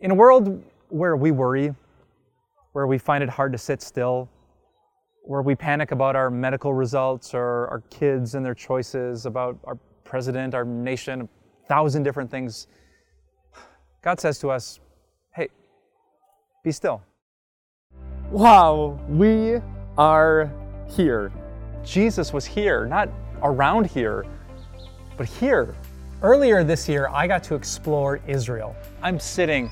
In a world where we worry, where we find it hard to sit still, where we panic about our medical results or our kids and their choices, about our president, our nation, a thousand different things, God says to us, hey, be still. Wow, we are here. Jesus was here, not around here, but here. Earlier this year, I got to explore Israel. I'm sitting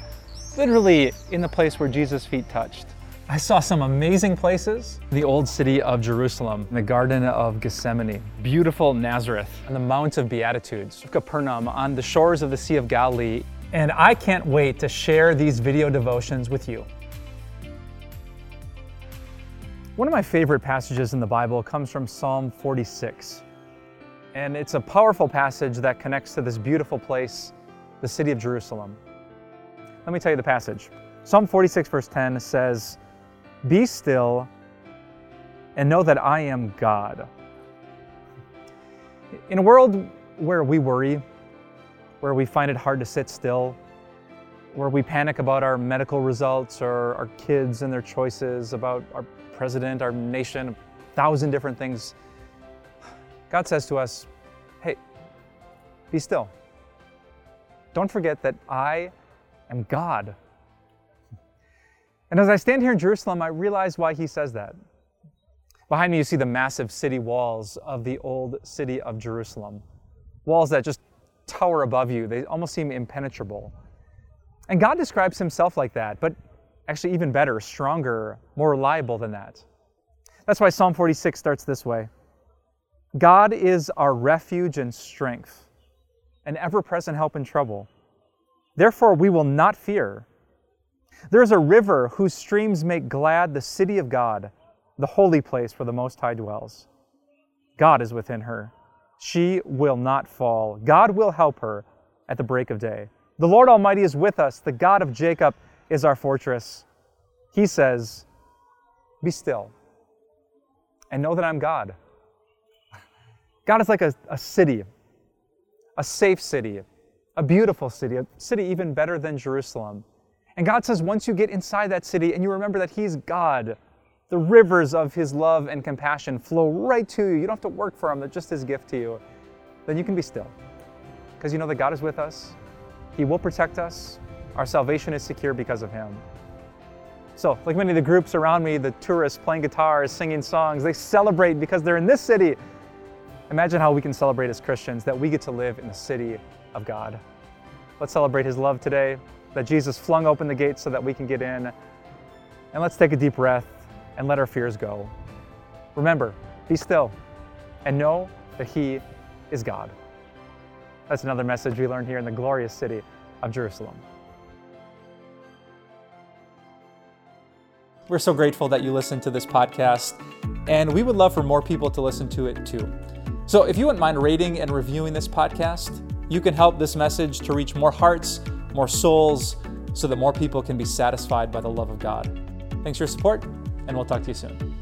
literally in the place where Jesus' feet touched. I saw some amazing places. The old city of Jerusalem, the Garden of Gethsemane, beautiful Nazareth, and the Mount of Beatitudes, Capernaum, on the shores of the Sea of Galilee. And I can't wait to share these video devotions with you. One of my favorite passages in the Bible comes from Psalm 46. And it's a powerful passage that connects to this beautiful place, the city of Jerusalem. Let me tell you the passage. Psalm 46, verse 10 says, Be still and know that I am God. In a world where we worry, where we find it hard to sit still, where we panic about our medical results or our kids and their choices, about our president, our nation, a thousand different things, God says to us, be still. Don't forget that I am God. And as I stand here in Jerusalem, I realize why he says that. Behind me, you see the massive city walls of the old city of Jerusalem. Walls that just tower above you, they almost seem impenetrable. And God describes himself like that, but actually, even better, stronger, more reliable than that. That's why Psalm 46 starts this way God is our refuge and strength, an ever present help in trouble. Therefore, we will not fear. There is a river whose streams make glad the city of God, the holy place where the Most High dwells. God is within her. She will not fall. God will help her at the break of day. The Lord Almighty is with us. The God of Jacob is our fortress. He says, Be still and know that I'm God. God is like a, a city, a safe city, a beautiful city, a city even better than Jerusalem. And God says, once you get inside that city and you remember that He's God, the rivers of His love and compassion flow right to you. You don't have to work for them, they're just His gift to you. Then you can be still. Because you know that God is with us, He will protect us, our salvation is secure because of Him. So, like many of the groups around me, the tourists playing guitars, singing songs, they celebrate because they're in this city. Imagine how we can celebrate as Christians that we get to live in the city of God. Let's celebrate His love today, that Jesus flung open the gates so that we can get in. And let's take a deep breath and let our fears go. Remember, be still and know that He is God. That's another message we learned here in the glorious city of Jerusalem. We're so grateful that you listened to this podcast, and we would love for more people to listen to it too. So if you wouldn't mind rating and reviewing this podcast, you can help this message to reach more hearts, more souls, so that more people can be satisfied by the love of God. Thanks for your support, and we'll talk to you soon.